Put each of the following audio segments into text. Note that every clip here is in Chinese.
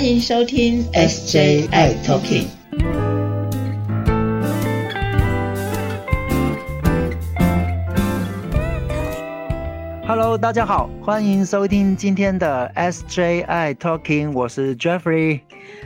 欢迎收听 SJI Talking。Hello，大家好，欢迎收听今天的 SJI Talking，我是 Jeffrey，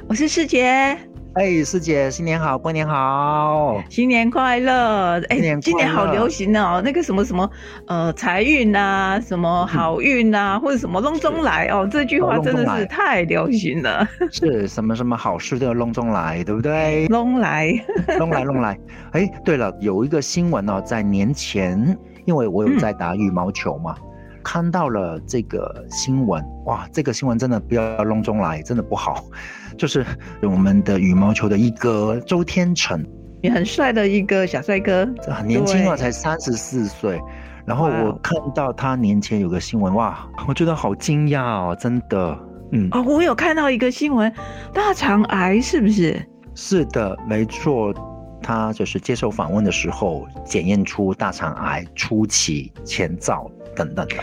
我是世杰。哎，师姐，新年好，过年好，新年快乐！哎，今年好流行哦，那个什么什么，呃，财运啊，什么好运呐，或者什么隆中来哦，这句话真的是太流行了。是什么什么好事都要隆中来，对不对？隆来，隆来，隆来。哎，对了，有一个新闻哦，在年前，因为我有在打羽毛球嘛，看到了这个新闻，哇，这个新闻真的不要隆中来，真的不好。就是我们的羽毛球的一哥周天成，也很帅的一个小帅哥，很年轻啊，才三十四岁。然后我看到他年前有个新闻，哇，我觉得好惊讶哦，真的，嗯，哦，我有看到一个新闻，大肠癌是不是？是的，没错，他就是接受访问的时候检验出大肠癌初期前兆等等的。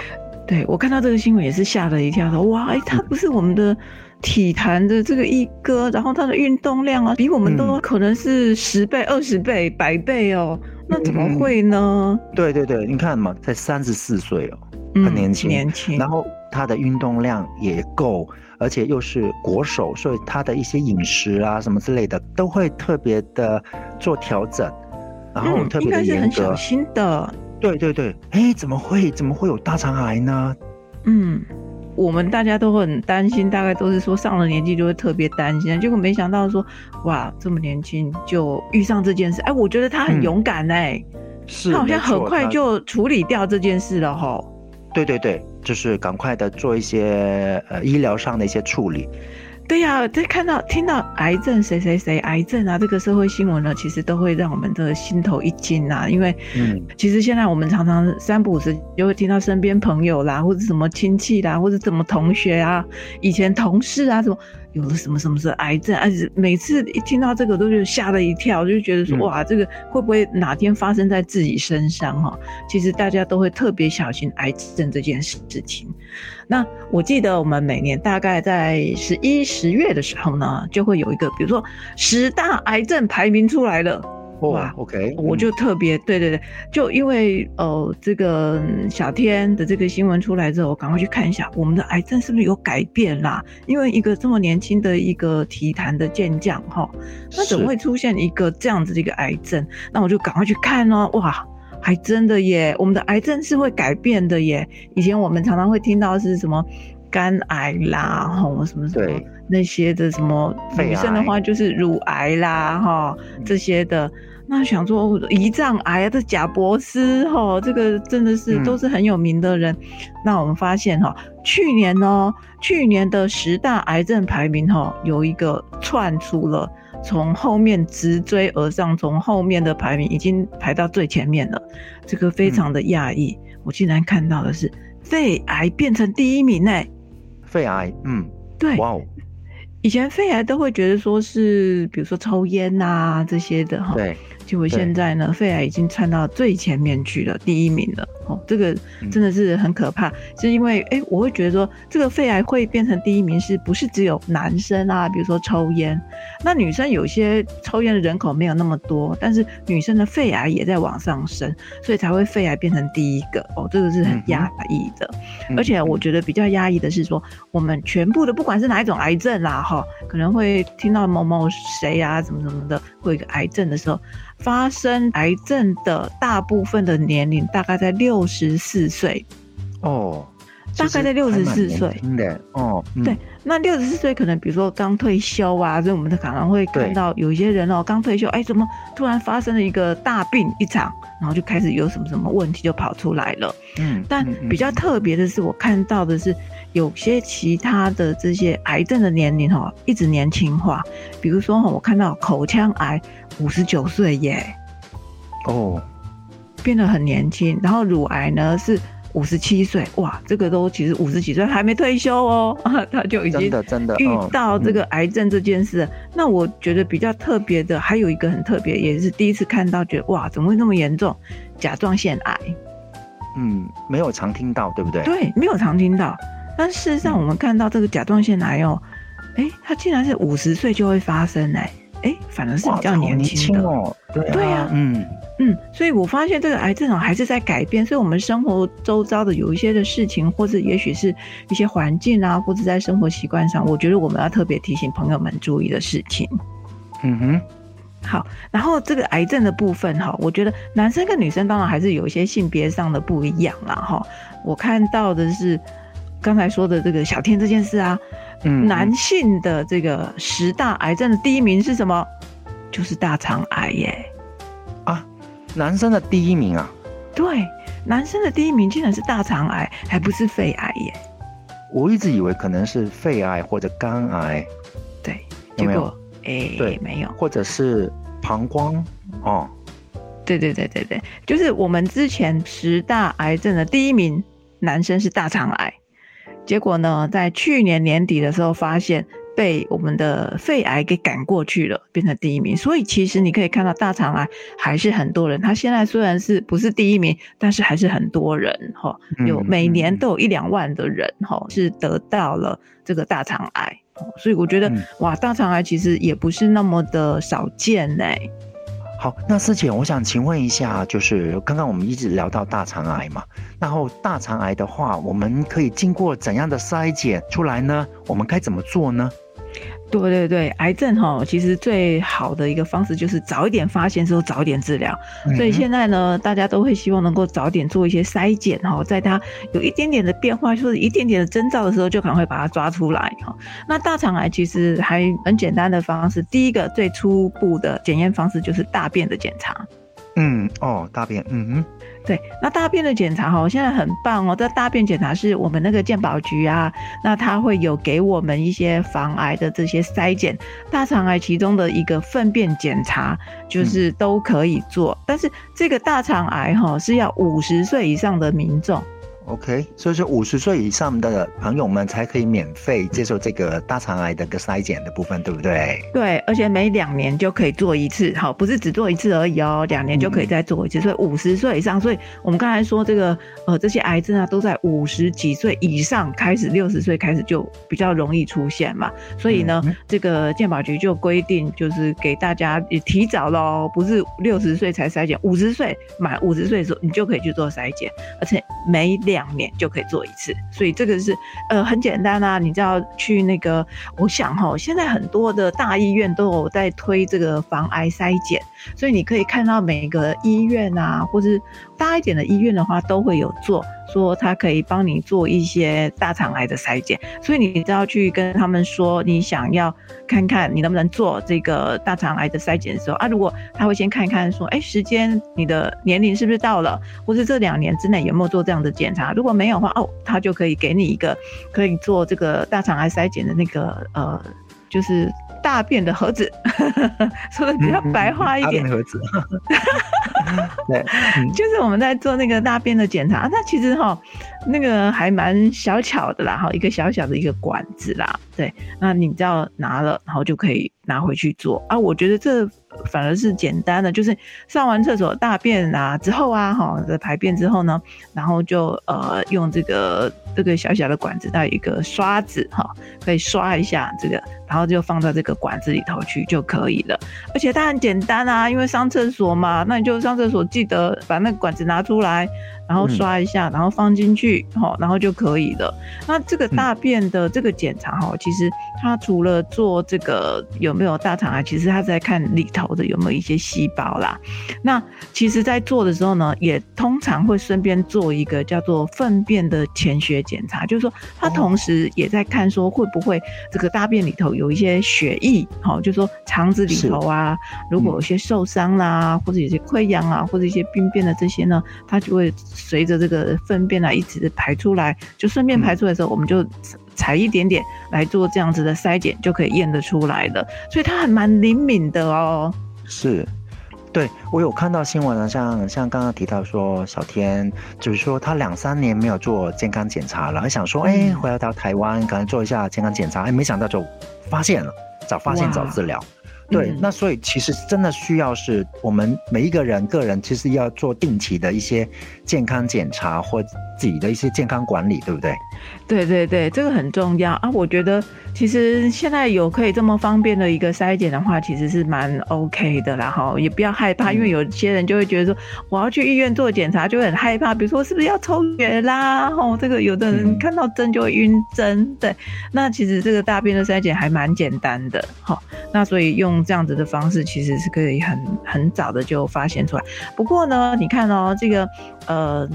对我看到这个新闻也是吓了一跳，的哇，哎，他不是我们的。体坛的这个一哥，然后他的运动量啊，比我们都可能是十倍、二十倍、百倍哦。那怎么会呢？对对对，你看嘛，才三十四岁哦，很年轻，年轻。然后他的运动量也够，而且又是国手，所以他的一些饮食啊什么之类的都会特别的做调整，然后特别的严格。小心的。对对对，哎，怎么会怎么会有大肠癌呢？嗯。我们大家都很担心，大概都是说上了年纪就会特别担心，结果没想到说，哇，这么年轻就遇上这件事，哎，我觉得他很勇敢哎，是，他好像很快就处理掉这件事了哈。对对对，就是赶快的做一些呃医疗上的一些处理。对呀，在看到听到癌症谁谁谁癌症啊，这个社会新闻呢，其实都会让我们这个心头一惊呐。因为，嗯，其实现在我们常常三不五时就会听到身边朋友啦，或者什么亲戚啦，或者什么同学啊，以前同事啊，什么。有了什么什么是癌症，而且每次一听到这个都是吓了一跳，就觉得说哇，这个会不会哪天发生在自己身上哈？其实大家都会特别小心癌症这件事情。那我记得我们每年大概在十一、十月的时候呢，就会有一个，比如说十大癌症排名出来了。哇，OK，我就特别对对对，就因为呃这个小天的这个新闻出来之后，我赶快去看一下我们的癌症是不是有改变啦？因为一个这么年轻的一个体坛的健将哈，那怎么会出现一个这样子的一个癌症？那我就赶快去看哦，哇，还真的耶，我们的癌症是会改变的耶。以前我们常常会听到是什么肝癌啦，吼什么什么那些的什么，女生的话就是乳癌啦，哈这些的。那想说胰脏癌的贾博士哈，这个真的是都是很有名的人。那我们发现哈，去年呢，去年的十大癌症排名哈，有一个窜出了，从后面直追而上，从后面的排名已经排到最前面了。这个非常的讶异，我竟然看到的是肺癌变成第一名哎，肺癌，嗯，对，哇哦。以前肺癌都会觉得说是，比如说抽烟呐这些的哈，对，结果现在呢，肺癌已经窜到最前面去了，第一名了。这个真的是很可怕，是因为哎，我会觉得说，这个肺癌会变成第一名，是不是只有男生啊？比如说抽烟，那女生有些抽烟的人口没有那么多，但是女生的肺癌也在往上升，所以才会肺癌变成第一个。哦，这个是很压抑的，而且我觉得比较压抑的是说，我们全部的不管是哪一种癌症啦，哈，可能会听到某某谁啊，怎么怎么的，会有一个癌症的时候。发生癌症的大部分的年龄大概在六十四岁，哦，大概在六十四岁，的哦，对，那六十四岁可能比如说刚退休啊，所以我们可能会看到有一些人哦，刚退休，哎，怎么突然发生了一个大病一场，然后就开始有什么什么问题就跑出来了，嗯，但比较特别的是，我看到的是有些其他的这些癌症的年龄哈，一直年轻化，比如说哈，我看到口腔癌。五十九岁耶，哦，变得很年轻。然后乳癌呢是五十七岁，哇，这个都其实五十几岁还没退休哦，他就已经真的真的遇到这个癌症这件事。那我觉得比较特别的还有一个很特别，也是第一次看到，觉得哇，怎么会那么严重？甲状腺癌，嗯，没有常听到，对不对？对，没有常听到。但事实上，我们看到这个甲状腺癌哦。哎，它竟然是五十岁就会发生哎，哎，反而是比较年轻的哦。对啊，嗯嗯，所以我发现这个癌症啊还是在改变，所以我们生活周遭的有一些的事情，或者也许是一些环境啊，或者在生活习惯上，我觉得我们要特别提醒朋友们注意的事情。嗯哼。好，然后这个癌症的部分哈，我觉得男生跟女生当然还是有一些性别上的不一样啦哈。我看到的是刚才说的这个小天这件事啊，嗯，男性的这个十大癌症的第一名是什么？就是大肠癌耶。啊，男生的第一名啊？对，男生的第一名竟然是大肠癌，还不是肺癌耶。我一直以为可能是肺癌或者肝癌。对，结果。哎，对，没有，或者是膀胱哦，对对对对对，就是我们之前十大癌症的第一名，男生是大肠癌，结果呢，在去年年底的时候发现被我们的肺癌给赶过去了，变成第一名。所以其实你可以看到大肠癌还是很多人，他现在虽然是不是第一名，但是还是很多人哈，有每年都有一两万的人哈是得到了这个大肠癌。所以我觉得，哇，大肠癌其实也不是那么的少见呢。好，那师姐，我想请问一下，就是刚刚我们一直聊到大肠癌嘛，然后大肠癌的话，我们可以经过怎样的筛检出来呢？我们该怎么做呢？对对对，癌症哈，其实最好的一个方式就是早一点发现之后早一点治疗。所以现在呢，大家都会希望能够早点做一些筛检哈，在它有一点点的变化，就是一点点的征兆的时候，就可能会把它抓出来哈。那大肠癌其实还很简单的方式，第一个最初步的检验方式就是大便的检查。嗯，哦，大便，嗯哼。对，那大便的检查哈，现在很棒哦。这大便检查是我们那个健保局啊，那他会有给我们一些防癌的这些筛检，大肠癌其中的一个粪便检查就是都可以做，但是这个大肠癌哈是要五十岁以上的民众。OK，所以说五十岁以上的朋友们才可以免费接受这个大肠癌的个筛检的部分，对不对？对，而且每两年就可以做一次，好，不是只做一次而已哦，两年就可以再做一次。所以五十岁以上，所以我们刚才说这个呃这些癌症啊都在五十几岁以上开始，六十岁开始就比较容易出现嘛。所以呢，这个健保局就规定就是给大家也提早喽，不是六十岁才筛检，五十岁满五十岁的时候你就可以去做筛检，而且每两两年就可以做一次，所以这个是呃很简单啊。你知道去那个，我想哈，现在很多的大医院都有在推这个防癌筛检，所以你可以看到每个医院啊，或是大一点的医院的话，都会有做。说他可以帮你做一些大肠癌的筛检，所以你只要去跟他们说你想要看看你能不能做这个大肠癌的筛检的时候啊，如果他会先看看说，哎，时间你的年龄是不是到了，或是这两年之内有没有做这样的检查，如果没有的话，哦，他就可以给你一个可以做这个大肠癌筛检的那个呃，就是。大便的盒子，说的比较白话一点。盒子，对，就是我们在做那个大便的检查。那其实哈，那个还蛮小巧的啦，哈，一个小小的一个管子啦，对。那你只要拿了，然后就可以拿回去做啊。我觉得这反而是简单的，就是上完厕所大便啊之后啊，哈，排便之后呢，然后就呃用这个这个小小的管子，带一个刷子哈，可以刷一下这个。然后就放到这个管子里头去就可以了，而且它很简单啊，因为上厕所嘛，那你就上上厕所记得把那管子拿出来。然后刷一下，然后放进去，好，然后就可以了。那这个大便的这个检查，哈，其实它除了做这个有没有大肠癌，其实它在看里头的有没有一些细胞啦。那其实，在做的时候呢，也通常会顺便做一个叫做粪便的潜血检查，就是说，它同时也在看说会不会这个大便里头有一些血液，好，就是说肠子里头啊，如果有些受伤啦，或者有些溃疡啊，或者一些病变的这些呢，它就会。随着这个粪便啊一直排出来，就顺便排出来的时候，我们就采一点点来做这样子的筛检，就可以验得出来了。所以它还蛮灵敏的哦。是，对我有看到新闻啊，像像刚刚提到说小天，就是说他两三年没有做健康检查了，还想说哎，回来到台湾可能做一下健康检查，哎，没想到就发现了，早发现早治疗。对，那所以其实真的需要是我们每一个人个人，其实要做定期的一些健康检查或自己的一些健康管理，对不对？对对对，这个很重要啊！我觉得其实现在有可以这么方便的一个筛检的话，其实是蛮 OK 的啦哈，也不要害怕，因为有些人就会觉得说我要去医院做检查就会很害怕，比如说是不是要抽血啦？哦，这个有的人看到针就会晕针，对，那其实这个大便的筛检还蛮简单的哈，那所以用这样子的方式其实是可以很很早的就发现出来。不过呢，你看哦，这个呃。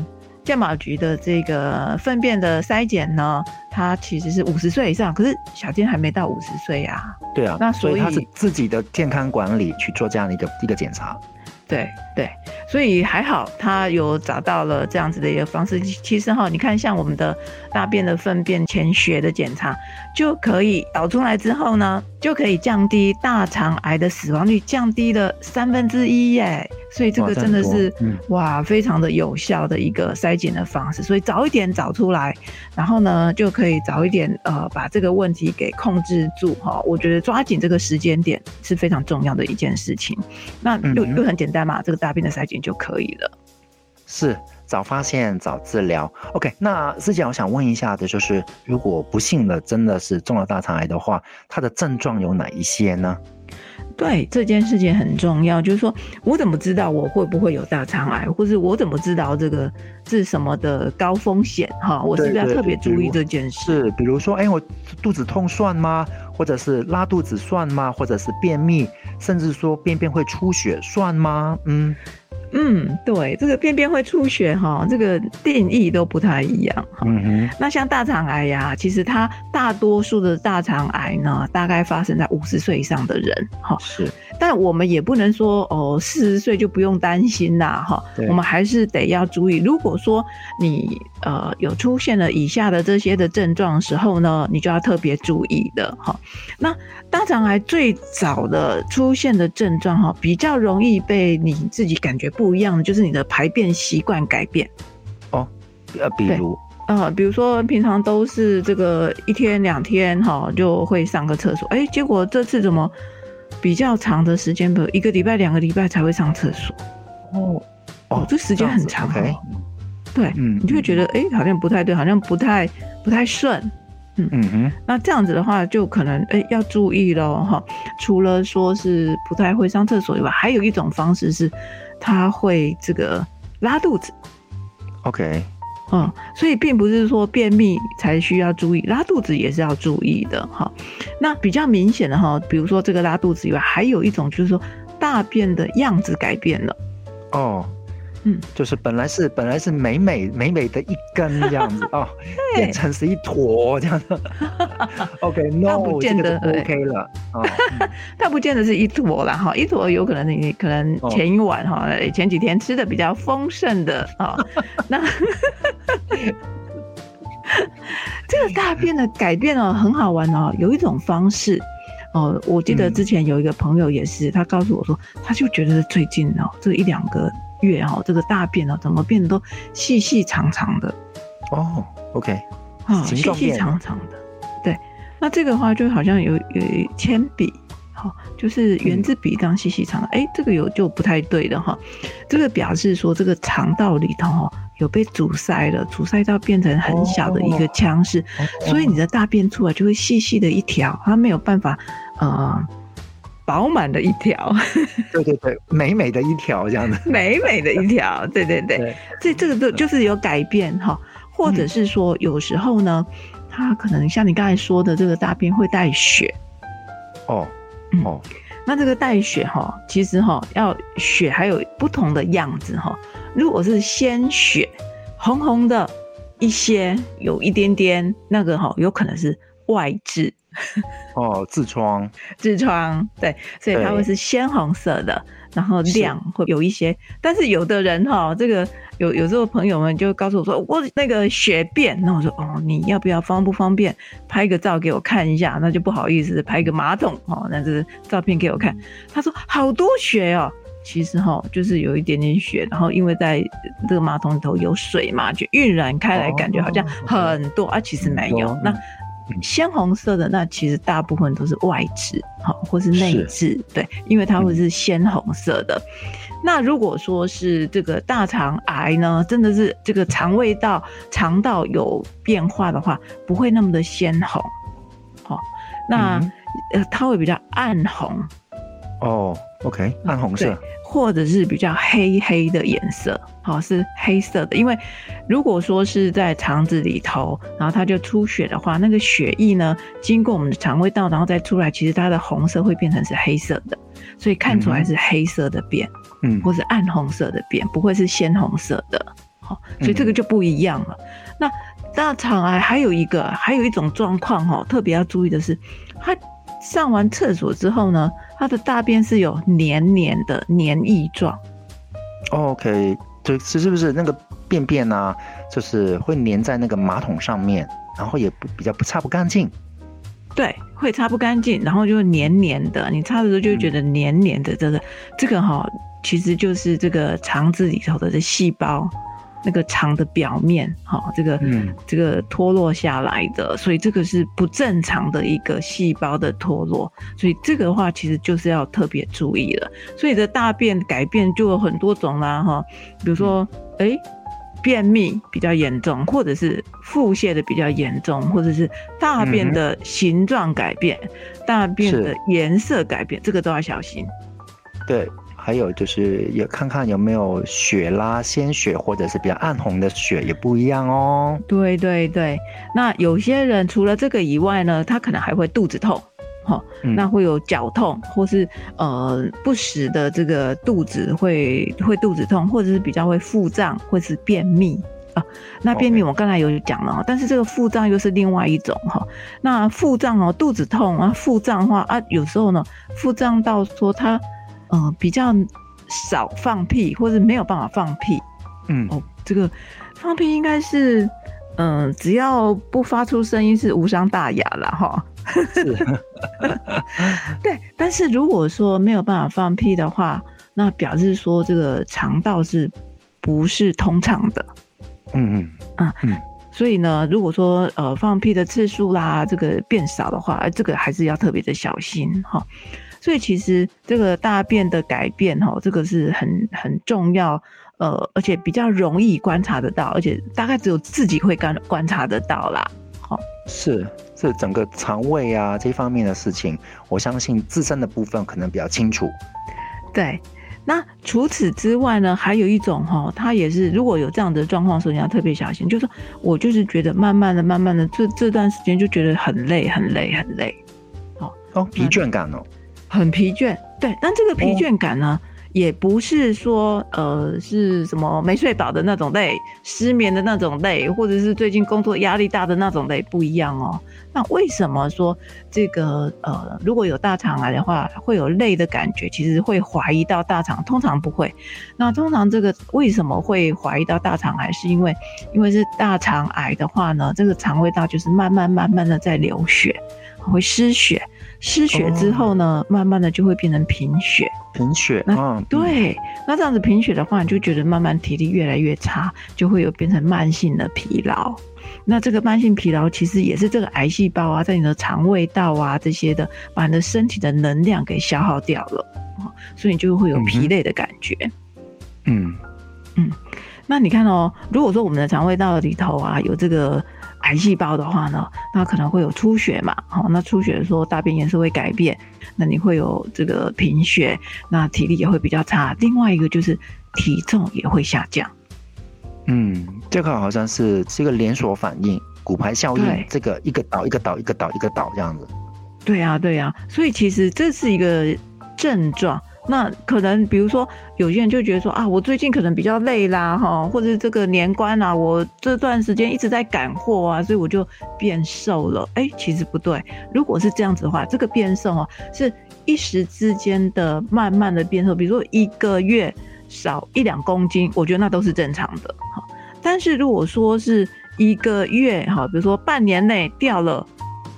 健保局的这个粪便的筛检呢，它其实是五十岁以上，可是小金还没到五十岁呀。对啊，那所以他是自己的健康管理去做这样的一个一个检查。对对，所以还好他有找到了这样子的一个方式。其实哈，你看像我们的大便的粪便潜血的检查，就可以导出来之后呢，就可以降低大肠癌的死亡率，降低了三分之一耶。所以这个真的是哇，非常的有效的一个筛检的方式。所以早一点找出来，然后呢，就可以早一点呃把这个问题给控制住哈。我觉得抓紧这个时间点是非常重要的一件事情。那又又很简单嘛，这个大便的筛检就可以了。是早发现早治疗。OK，那师姐，我想问一下的就是，如果不幸的真的是中了大肠癌的话，它的症状有哪一些呢？对这件事情很重要，就是说我怎么知道我会不会有大肠癌，或是我怎么知道这个是什么的高风险？哈，我是不是要特别注意这件事？是，比如说，哎，我肚子痛算吗？或者是拉肚子算吗？或者是便秘，甚至说便便会出血算吗？嗯。嗯，对，这个便便会出血哈，这个定义都不太一样哈。嗯哼，那像大肠癌呀，其实它大多数的大肠癌呢，大概发生在五十岁以上的人哈。是，但我们也不能说哦，四十岁就不用担心啦哈。我们还是得要注意，如果说你呃有出现了以下的这些的症状时候呢，你就要特别注意的哈。那大肠癌最早的出现的症状哈，比较容易被你自己感觉。不一样的就是你的排便习惯改变哦，呃，比如呃，比如说平常都是这个一天两天哈就会上个厕所，哎，结果这次怎么比较长的时间，比如一个礼拜、两个礼拜才会上厕所？哦哦，这时间很长哦。对，嗯，你就会觉得哎，好像不太对，好像不太不太顺。嗯嗯哼，那这样子的话，就可能哎要注意喽哈。除了说是不太会上厕所以外，还有一种方式是。他会这个拉肚子，OK，嗯，所以并不是说便秘才需要注意，拉肚子也是要注意的哈。那比较明显的哈，比如说这个拉肚子以外，还有一种就是说大便的样子改变了，哦。嗯，就是本来是本来是美美美美的一根这样子 哦，变成是一坨这样子。OK，No，不见得 OK 了啊。它不见得是一坨了哈，一坨有可能你可能前一晚哈，前几天吃的比较丰盛的啊。那这个大便的改变哦，很好玩哦。有一种方式哦，我记得之前有一个朋友也是，他告诉我说，他就觉得最近哦，这一两个。月哈，这个大便哦，怎么变得都细细长长的？哦，OK，啊，细细长长的，对。那这个话就好像有有铅笔，好，就是圆珠笔这样细细长的，哎，这个有就不太对的哈。这个表示说这个肠道里头哈有被阻塞了，阻塞到变成很小的一个腔室，所以你的大便出来就会细细的一条，它没有办法呃。饱满的一条，对对对，美美的一条这样的，美美的一条，对对对，这这个都就是有改变哈，或者是说有时候呢，它可能像你刚才说的，这个大便会带血，哦，哦，那这个带血哈，其实哈要血还有不同的样子哈，如果是鲜血，红红的一些，有一点点那个哈，有可能是外痔。哦，痔疮，痔疮，对，所以它会是鲜红色的，然后量会有一些，但是有的人哈，这个有有时候朋友们就告诉我说，我那个血便，那我说哦，你要不要方不方便拍个照给我看一下？那就不好意思拍个马桶哦，那这照片给我看。他说好多血哦，其实哈就是有一点点血，然后因为在这个马桶里头有水嘛，就晕染开来，感觉好像很多啊，其实没有那。鲜红色的那其实大部分都是外痔，好或是内痔，对，因为它会是鲜红色的。那如果说是这个大肠癌呢，真的是这个肠胃道肠道有变化的话，不会那么的鲜红，好，那呃它会比较暗红。哦，OK，暗红色，或者是比较黑黑的颜色，好是黑色的。因为如果说是在肠子里头，然后它就出血的话，那个血液呢经过我们的肠胃道，然后再出来，其实它的红色会变成是黑色的，所以看出来是黑色的便，嗯，或是暗红色的便，不会是鲜红色的，好，所以这个就不一样了。那大肠癌还有一个，还有一种状况哈，特别要注意的是，它上完厕所之后呢。它的大便是有黏黏的黏液状，OK，就是是不是那个便便呢？就是会粘在那个马桶上面，然后也不比较不擦不干净。对，会擦不干净，然后就黏黏的，你擦的时候就会觉得黏黏的。这个这个哈，其实就是这个肠子里头的这细胞。那个肠的表面，哈，这个这个脱落下来的，所以这个是不正常的一个细胞的脱落，所以这个的话其实就是要特别注意了。所以的大便改变就有很多种啦，哈，比如说，哎，便秘比较严重，或者是腹泻的比较严重，或者是大便的形状改变、大便的颜色改变，这个都要小心。对。还有就是也看看有没有血啦，鲜血或者是比较暗红的血也不一样哦。对对对，那有些人除了这个以外呢，他可能还会肚子痛，哈，那会有脚痛，或是呃不时的这个肚子会会肚子痛，或者是比较会腹胀，或是便秘啊。那便秘我刚才有讲了，但是这个腹胀又是另外一种哈。那腹胀哦，肚子痛啊，腹胀的话啊，有时候呢腹胀到说他。嗯，比较少放屁，或者没有办法放屁。嗯，哦，这个放屁应该是，嗯，只要不发出声音是无伤大雅了哈。是 对，但是如果说没有办法放屁的话，那表示说这个肠道是不是通畅的？嗯嗯嗯嗯。所以呢，如果说呃放屁的次数啦，这个变少的话，这个还是要特别的小心哈。所以其实这个大便的改变哈，这个是很很重要，呃，而且比较容易观察得到，而且大概只有自己会观观察得到啦。好，是这整个肠胃啊这方面的事情，我相信自身的部分可能比较清楚。对，那除此之外呢，还有一种哈，它也是如果有这样的状况时候，你要特别小心，就是我就是觉得慢慢的、慢慢的这这段时间就觉得很累、很累、很累，哦哦，疲倦感哦。很疲倦，对，但这个疲倦感呢，也不是说呃是什么没睡饱的那种累，失眠的那种累，或者是最近工作压力大的那种累，不一样哦。那为什么说这个呃如果有大肠癌的话会有累的感觉？其实会怀疑到大肠，通常不会。那通常这个为什么会怀疑到大肠癌？是因为因为是大肠癌的话呢，这个肠胃道就是慢慢慢慢的在流血，会失血。失血之后呢，慢慢的就会变成贫血。贫血，嗯，对。那这样子贫血的话，你就觉得慢慢体力越来越差，就会有变成慢性的疲劳。那这个慢性疲劳其实也是这个癌细胞啊，在你的肠胃道啊这些的，把你的身体的能量给消耗掉了所以你就会有疲累的感觉。嗯嗯。那你看哦，如果说我们的肠胃道里头啊有这个。癌细胞的话呢，那可能会有出血嘛，好，那出血的时候大便颜色会改变，那你会有这个贫血，那体力也会比较差。另外一个就是体重也会下降。嗯，这个好像是是一个连锁反应，骨牌效应，这个一个倒一个倒一个倒一个倒这样子。对啊，对啊，所以其实这是一个症状。那可能，比如说，有些人就觉得说啊，我最近可能比较累啦，哈，或者这个年关啊，我这段时间一直在赶货啊，所以我就变瘦了。哎，其实不对，如果是这样子的话，这个变瘦啊，是一时之间的慢慢的变瘦，比如说一个月少一两公斤，我觉得那都是正常的，哈。但是如果说是一个月，哈，比如说半年内掉了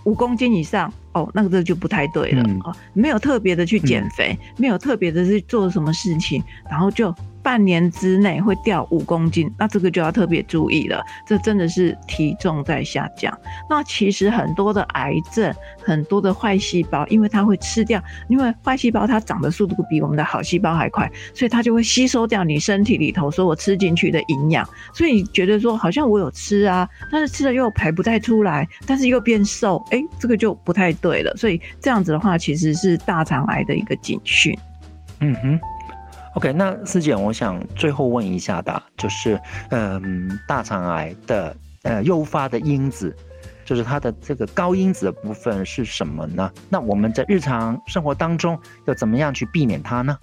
五公斤以上。哦，那个这就不太对了啊！没有特别的去减肥，没有特别的去做什么事情，然后就半年之内会掉五公斤，那这个就要特别注意了，这真的是体重在下降。那其实很多的癌症，很多的坏细胞，因为它会吃掉，因为坏细胞它长的速度比我们的好细胞还快，所以它就会吸收掉你身体里头所有吃进去的营养。所以你觉得说好像我有吃啊，但是吃了又排不太出来，但是又变瘦，哎，这个就不太对了。所以这样子的话，其实是大肠癌的一个警讯。嗯哼。OK，那师姐，我想最后问一下的，就是，嗯，大肠癌的呃诱发的因子，就是它的这个高因子的部分是什么呢？那我们在日常生活当中要怎么样去避免它呢？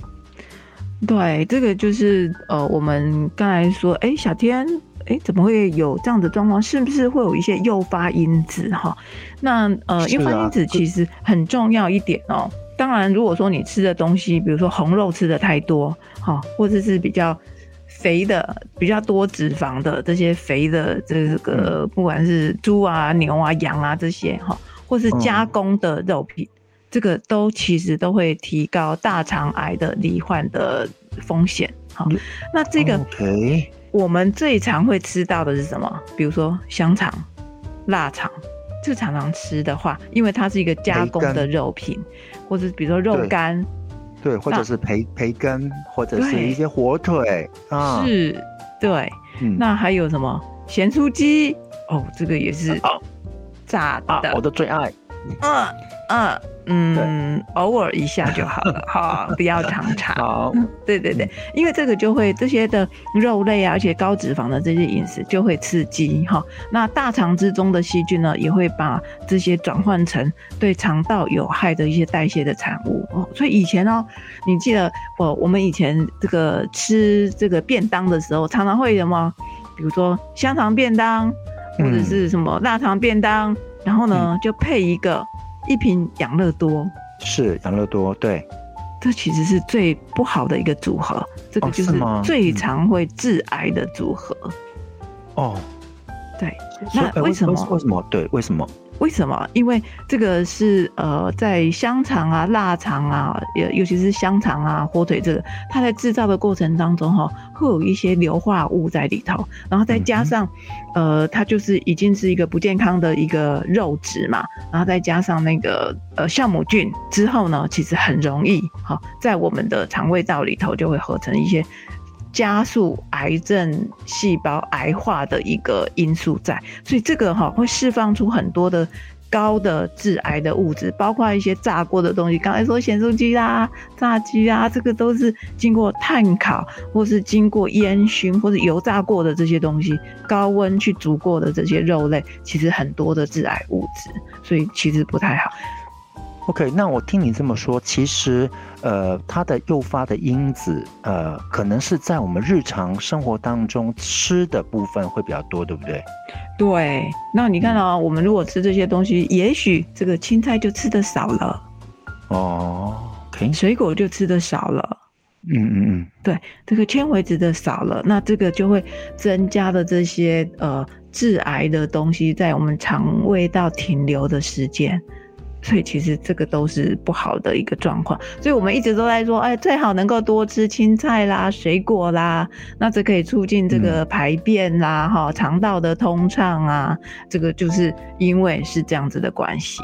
对，这个就是呃，我们刚才说，哎，小天，哎，怎么会有这样的状况？是不是会有一些诱发因子？哈，那呃，诱发因子其实很重要一点哦。当然，如果说你吃的东西，比如说红肉吃的太多，哈，或者是比较肥的、比较多脂肪的这些肥的这个，不管是猪啊、牛啊、羊啊这些，哈，或是加工的肉品，这个都其实都会提高大肠癌的罹患的风险。好，那这个我们最常会吃到的是什么？比如说香肠、腊肠。就常常吃的话，因为它是一个加工的肉品，或者比如说肉干，对，或者是培培根，或者是一些火腿啊，是，对，那还有什么？咸酥鸡？哦，这个也是炸的，我的最爱，嗯嗯。嗯，偶尔一下就好了，哈，不要常常。好，对对对，因为这个就会这些的肉类啊，而且高脂肪的这些饮食就会刺激哈。那大肠之中的细菌呢，也会把这些转换成对肠道有害的一些代谢的产物哦。所以以前哦，你记得我我们以前这个吃这个便当的时候，常常会什么，比如说香肠便当或者是什么腊肠便当，然后呢就配一个。一瓶养乐多是养乐多，对，这其实是最不好的一个组合，这个就是最常会致癌的组合。哦，对，那为什么？为什么？对，为什么？为什么？因为这个是呃，在香肠啊、腊肠啊，尤尤其是香肠啊、火腿这个，它在制造的过程当中哈，会有一些硫化物在里头，然后再加上呃，它就是已经是一个不健康的一个肉质嘛，然后再加上那个呃酵母菌之后呢，其实很容易哈，在我们的肠胃道里头就会合成一些。加速癌症细胞癌化的一个因素在，所以这个哈会释放出很多的高的致癌的物质，包括一些炸过的东西。刚才说咸酥鸡啦、炸鸡啊，这个都是经过碳烤或是经过烟熏或者油炸过的这些东西，高温去煮过的这些肉类，其实很多的致癌物质，所以其实不太好。OK，那我听你这么说，其实，呃，它的诱发的因子，呃，可能是在我们日常生活当中吃的部分会比较多，对不对？对，那你看啊，我们如果吃这些东西，也许这个青菜就吃的少了，哦，OK，水果就吃的少了，嗯嗯嗯，对，这个纤维质的少了，那这个就会增加的这些呃致癌的东西在我们肠胃道停留的时间。所以其实这个都是不好的一个状况，所以我们一直都在说，哎，最好能够多吃青菜啦、水果啦，那这可以促进这个排便啦、哈肠道的通畅啊，这个就是因为是这样子的关系。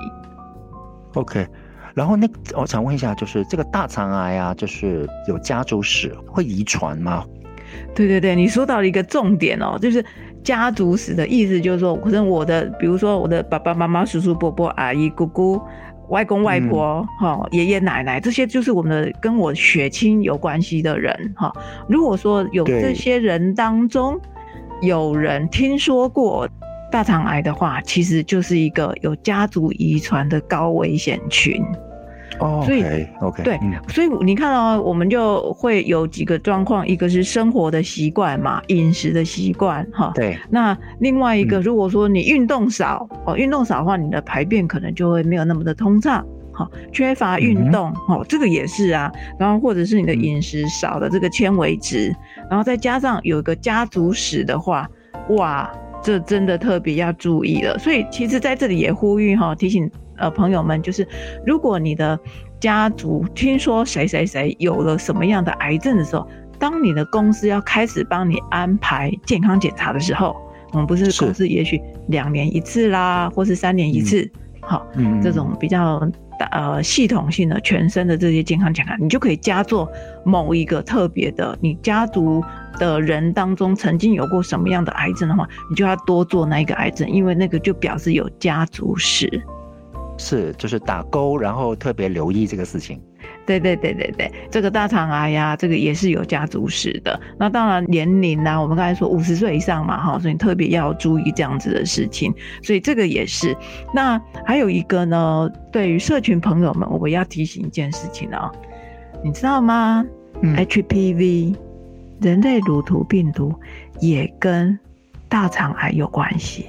OK，然后那我想问一下，就是这个大肠癌啊，就是有家族史会遗传吗？对对对，你说到了一个重点哦，就是。家族史的意思就是说，可能我的，比如说我的爸爸妈妈、叔叔伯伯、阿姨姑姑、外公外婆、哈爷爷奶奶，这些就是我们的跟我血亲有关系的人哈。如果说有这些人当中有人听说过大肠癌的话，其实就是一个有家族遗传的高危险群。哦，所以 OK，对，所以你看哦我们就会有几个状况，一个是生活的习惯嘛，饮食的习惯哈。对，那另外一个，如果说你运动少哦，运动少的话，你的排便可能就会没有那么的通畅，哈，缺乏运动哦，这个也是啊。然后或者是你的饮食少了这个纤维质，然后再加上有一个家族史的话，哇，这真的特别要注意了。所以其实在这里也呼吁哈，提醒。呃，朋友们，就是如果你的家族听说谁谁谁有了什么样的癌症的时候，当你的公司要开始帮你安排健康检查的时候，我们不是公司也许两年一次啦，或是三年一次，好，这种比较呃系统性的全身的这些健康检查，你就可以加做某一个特别的，你家族的人当中曾经有过什么样的癌症的话，你就要多做那一个癌症，因为那个就表示有家族史。是，就是打勾，然后特别留意这个事情。对对对对对，这个大肠癌呀，这个也是有家族史的。那当然年龄呢，我们刚才说五十岁以上嘛，哈，所以特别要注意这样子的事情。所以这个也是。那还有一个呢，对于社群朋友们，我要提醒一件事情哦，你知道吗？HPV，人类乳头病毒也跟大肠癌有关系。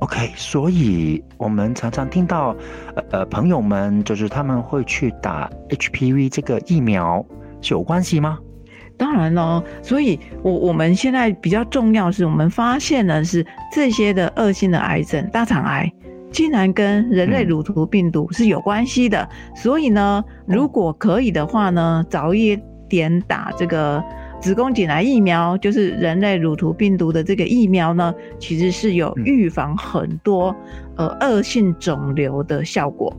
OK，所以我们常常听到，呃呃，朋友们就是他们会去打 HPV 这个疫苗，是有关系吗？当然喽，所以我我们现在比较重要是我们发现的是这些的恶性的癌症，大肠癌竟然跟人类乳头病毒是有关系的，所以呢，如果可以的话呢，早一点打这个。子宫颈癌疫苗就是人类乳头病毒的这个疫苗呢，其实是有预防很多呃恶性肿瘤的效果。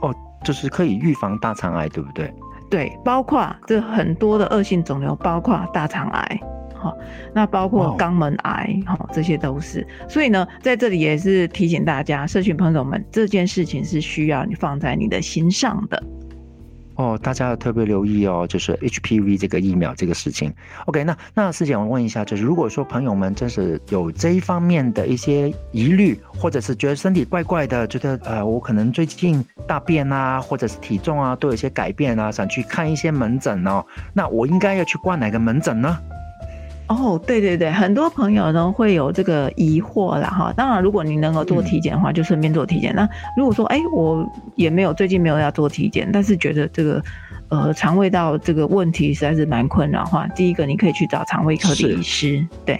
哦，就是可以预防大肠癌，对不对？对，包括这很多的恶性肿瘤，包括大肠癌，好，那包括肛门癌，好，这些都是。所以呢，在这里也是提醒大家，社群朋友们，这件事情是需要你放在你的心上的。哦，大家要特别留意哦，就是 HPV 这个疫苗这个事情。OK，那那师姐，我问一下，就是如果说朋友们真是有这一方面的一些疑虑，或者是觉得身体怪怪的，觉得呃我可能最近大便啊，或者是体重啊都有一些改变啊，想去看一些门诊哦，那我应该要去挂哪个门诊呢？哦，对对对，很多朋友呢会有这个疑惑啦哈。当然，如果你能够做体检的话，就顺便做体检。那如果说，哎，我也没有最近没有要做体检，但是觉得这个。呃，肠胃道这个问题实在是蛮困扰哈。第一个，你可以去找肠胃科的医师，对。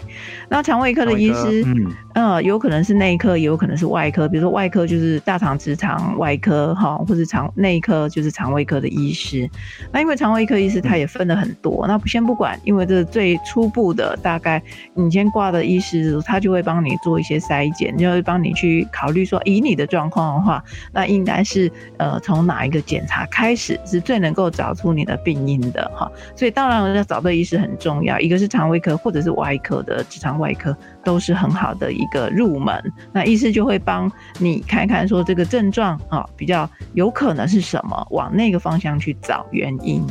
那肠胃科的医师，嗯，呃，有可能是内科，也有可能是外科。比如说外科就是大肠直肠外科哈，或是肠内科就是肠胃科的医师。那因为肠胃科医师他也分了很多，那先不管，因为这最初步的大概你先挂的医师，他就会帮你做一些筛检，就会帮你去考虑说，以你的状况的话，那应该是呃从哪一个检查开始是最能够。找出你的病因的哈，所以当然要找对医师很重要。一个是肠胃科或者是外科的直肠外科，都是很好的一个入门。那医师就会帮你看看说这个症状啊，比较有可能是什么，往那个方向去找原因。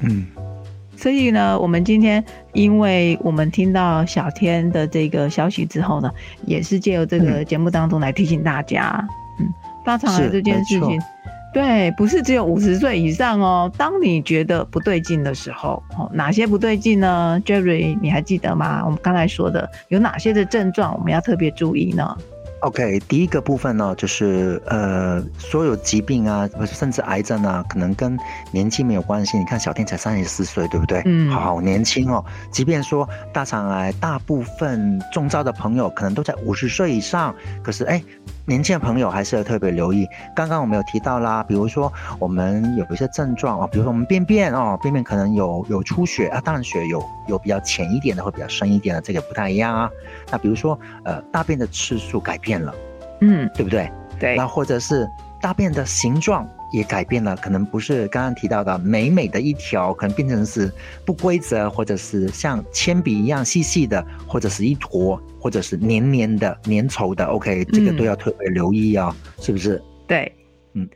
嗯，所以呢，我们今天因为我们听到小天的这个消息之后呢，也是借由这个节目当中来提醒大家，嗯，大肠癌这件事情。对，不是只有五十岁以上哦。当你觉得不对劲的时候，哦，哪些不对劲呢？Jerry，你还记得吗？我们刚才说的有哪些的症状，我们要特别注意呢？OK，第一个部分呢，就是呃，所有疾病啊，甚至癌症啊，可能跟年纪没有关系。你看小天才三十四岁，对不对？嗯，好年轻哦。即便说大肠癌，大部分中招的朋友可能都在五十岁以上，可是哎。年轻的朋友还是要特别留意。刚刚我们有提到啦，比如说我们有一些症状啊，比如说我们便便哦，便便可能有有出血啊，当然血有有比较浅一点的，或比较深一点的，这个不太一样啊。那比如说呃，大便的次数改变了，嗯，对不对？对。那或者是大便的形状。也改变了，可能不是刚刚提到的美美的一条，可能变成是不规则，或者是像铅笔一样细细的，或者是一坨，或者是黏黏的、粘稠的。OK，这个都要特别留意啊，是不是？对，嗯。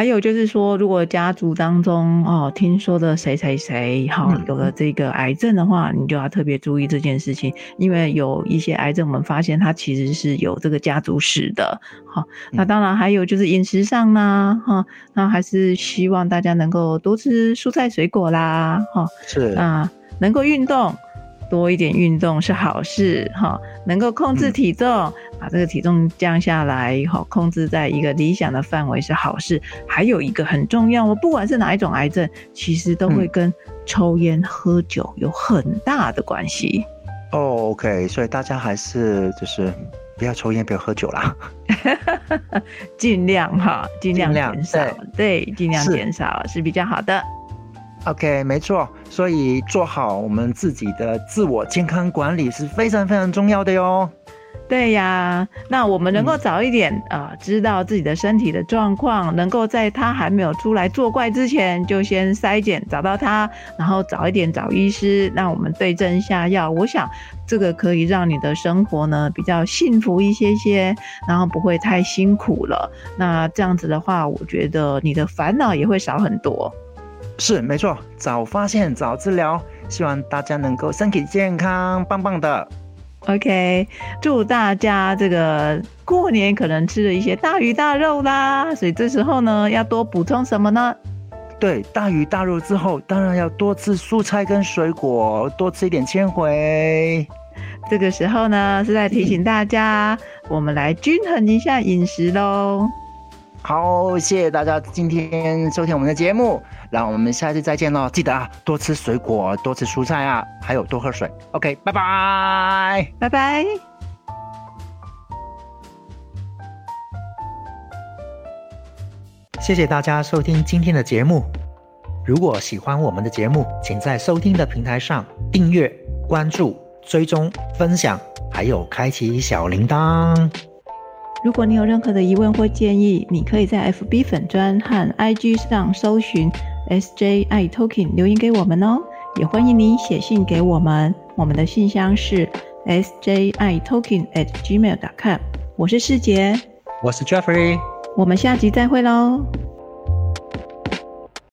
还有就是说，如果家族当中哦，听说的谁谁谁哈有了这个癌症的话，你就要特别注意这件事情，因为有一些癌症，我们发现它其实是有这个家族史的。好，那当然还有就是饮食上呢，哈，那还是希望大家能够多吃蔬菜水果啦，哈，是啊，能够运动。多一点运动是好事哈，能够控制体重，把这个体重降下来，好控制在一个理想的范围是好事。还有一个很重要，我不管是哪一种癌症，其实都会跟抽烟喝酒有很大的关系。哦，OK，所以大家还是就是不要抽烟，不要喝酒啦，尽量哈，尽量减少，对，尽量减少是比较好的。OK，没错。所以做好我们自己的自我健康管理是非常非常重要的哟。对呀，那我们能够早一点啊，知道自己的身体的状况，能够在他还没有出来作怪之前，就先筛检找到他，然后早一点找医师，让我们对症下药。我想这个可以让你的生活呢比较幸福一些些，然后不会太辛苦了。那这样子的话，我觉得你的烦恼也会少很多。是没错，早发现早治疗，希望大家能够身体健康，棒棒的。OK，祝大家这个过年可能吃了一些大鱼大肉啦，所以这时候呢要多补充什么呢？对，大鱼大肉之后，当然要多吃蔬菜跟水果，多吃一点纤维。这个时候呢是在提醒大家，我们来均衡一下饮食喽。好，谢谢大家今天收听我们的节目，让我们下次再见喽！记得啊，多吃水果，多吃蔬菜啊，还有多喝水。OK，拜拜，拜拜。谢谢大家收听今天的节目。如果喜欢我们的节目，请在收听的平台上订阅、关注、追踪、分享，还有开启小铃铛。如果你有任何的疑问或建议，你可以在 FB 粉专和 IG 上搜寻 SJI Talking 留言给我们哦。也欢迎你写信给我们，我们的信箱是 SJI Talking at gmail.com。我是世杰，我是 Jeffrey，我们下集再会喽。